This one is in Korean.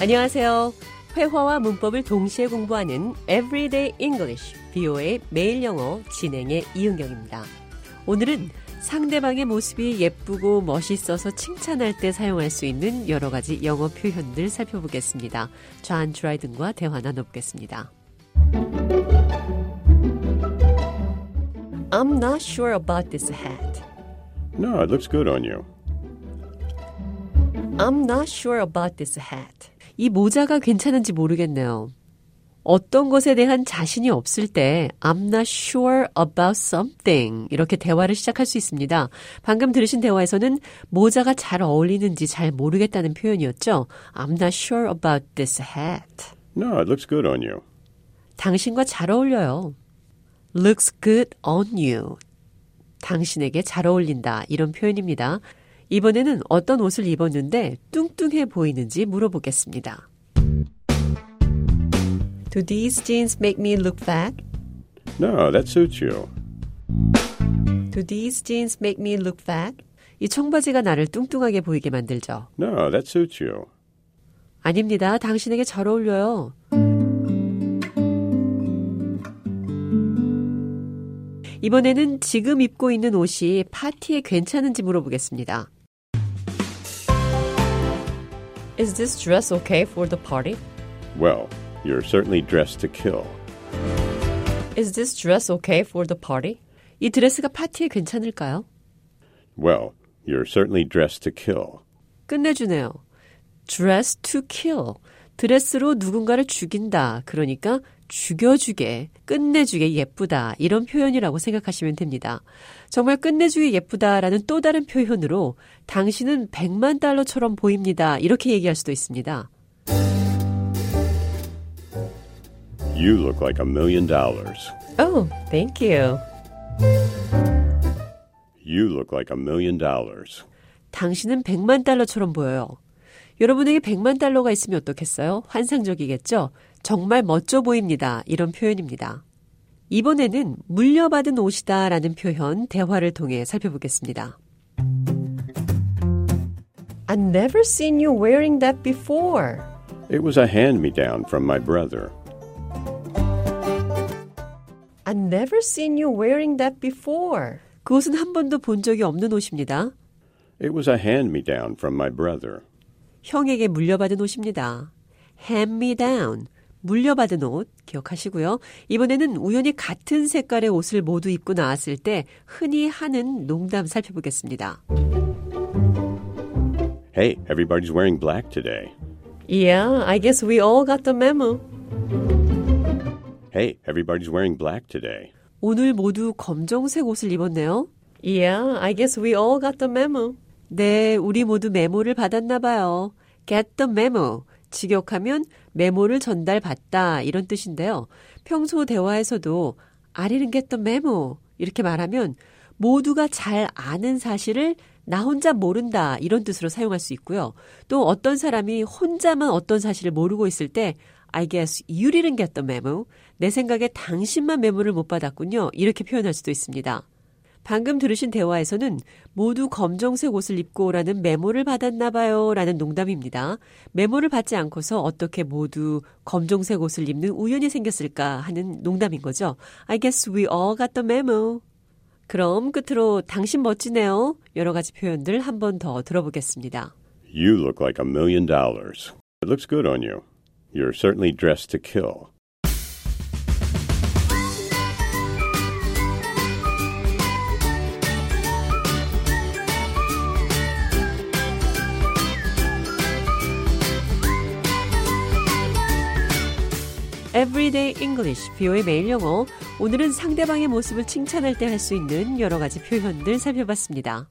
안녕하세요. 회화와 문법을 동시에 공부하는 Everyday English, BO의 매일 영어 진행의 이은경입니다. 오늘은 상대방의 모습이 예쁘고 멋있어서 칭찬할 때 사용할 수 있는 여러 가지 영어 표현들 살펴보겠습니다. 좌안 드라이든과 대화 나눠보겠습니다. I'm not sure about this hat. No, it looks good on you. I'm not sure about this hat. 이 모자가 괜찮은지 모르겠네요. 어떤 것에 대한 자신이 없을 때 I'm not sure about something 이렇게 대화를 시작할 수 있습니다. 방금 들으신 대화에서는 모자가 잘 어울리는지 잘 모르겠다는 표현이었죠. I'm not sure about this hat. No, it looks good on you. 당신과 잘 어울려요. looks good on you. 당신에게 잘 어울린다. 이런 표현입니다. 이번에는 어떤 옷을 입었는데 뚱뚱해 보이는지 물어보겠습니다. Do these jeans make me look fat? No, that suits you. Do these jeans make me look fat? 이 청바지가 나를 뚱뚱하게 보이게 만들죠. No, that suits you. 아닙니다. 당신에게 잘 어울려요. 이번에는 지금 입고 있는 옷이 파티에 괜찮은지 물어보겠습니다. Is this dress okay for the party? Well, you're certainly dressed to kill. Is this dress okay for the party? 이 드레스가 파티에 괜찮을까요? Well, you're certainly dressed to kill. 끝내주네요. dress to kill. 드레스로 누군가를 죽인다. 그러니까 죽여주게, 끝내주게 예쁘다. 이런 표현이라고 생각하시면 됩니다. 정말 끝내주게 예쁘다라는 또 다른 표현으로 당신은 100만 달러처럼 보입니다. 이렇게 얘기할 수도 있습니다. You look like a million dollars. Oh, thank you. You look like a million dollars. 당신은 100만 달러처럼 보여요. 여러분에게 100만 달러가 있으면 어떻겠어요? 환상적이겠죠? 정말 멋져 보입니다. 이런 표현입니다. 이번에는 물려받은 옷이다 라는 표현 대화를 통해 살펴보겠습니다. I've never seen you wearing that before. It was a hand me down from my brother. I've never seen you wearing that before. 그것은 한 번도 본 적이 없는 옷입니다. It was a hand me down from my brother. 형에게 물려받은 옷입니다. hand me down. 물려받은 옷 기억하시고요. 이번에는 우연히 같은 색깔의 옷을 모두 입고 나왔을 때 흔히 하는 농담 살펴보겠습니다. Hey, everybody's wearing black today. Yeah, I guess we all got the memo. Hey, everybody's wearing black today. 오늘 모두 검정색 옷을 입었네요. Yeah, I guess we all got the memo. 네, 우리 모두 메모를 받았나 봐요. Get the memo. 직역하면 메모를 전달받다 이런 뜻인데요. 평소 대화에서도 I didn't get the memo 이렇게 말하면 모두가 잘 아는 사실을 나 혼자 모른다 이런 뜻으로 사용할 수 있고요. 또 어떤 사람이 혼자만 어떤 사실을 모르고 있을 때 I guess you didn't get the memo. 내 생각에 당신만 메모를 못 받았군요. 이렇게 표현할 수도 있습니다. 방금 들으신 대화에서는 모두 검정색 옷을 입고 오라는 메모를 받았나 봐요 라는 농담입니다. 메모를 받지 않고서 어떻게 모두 검정색 옷을 입는 우연이 생겼을까 하는 농담인 거죠. I guess we all got the memo. 그럼 끝으로 당신 멋지네요. 여러 가지 표현들 한 번 더 들어보겠습니다. You look like a million dollars. It looks good on you. You're certainly dressed to kill. Everyday English, 비오의 매일 영어. 오늘은 상대방의 모습을 칭찬할 때 할 수 있는 여러 가지 표현들 살펴봤습니다.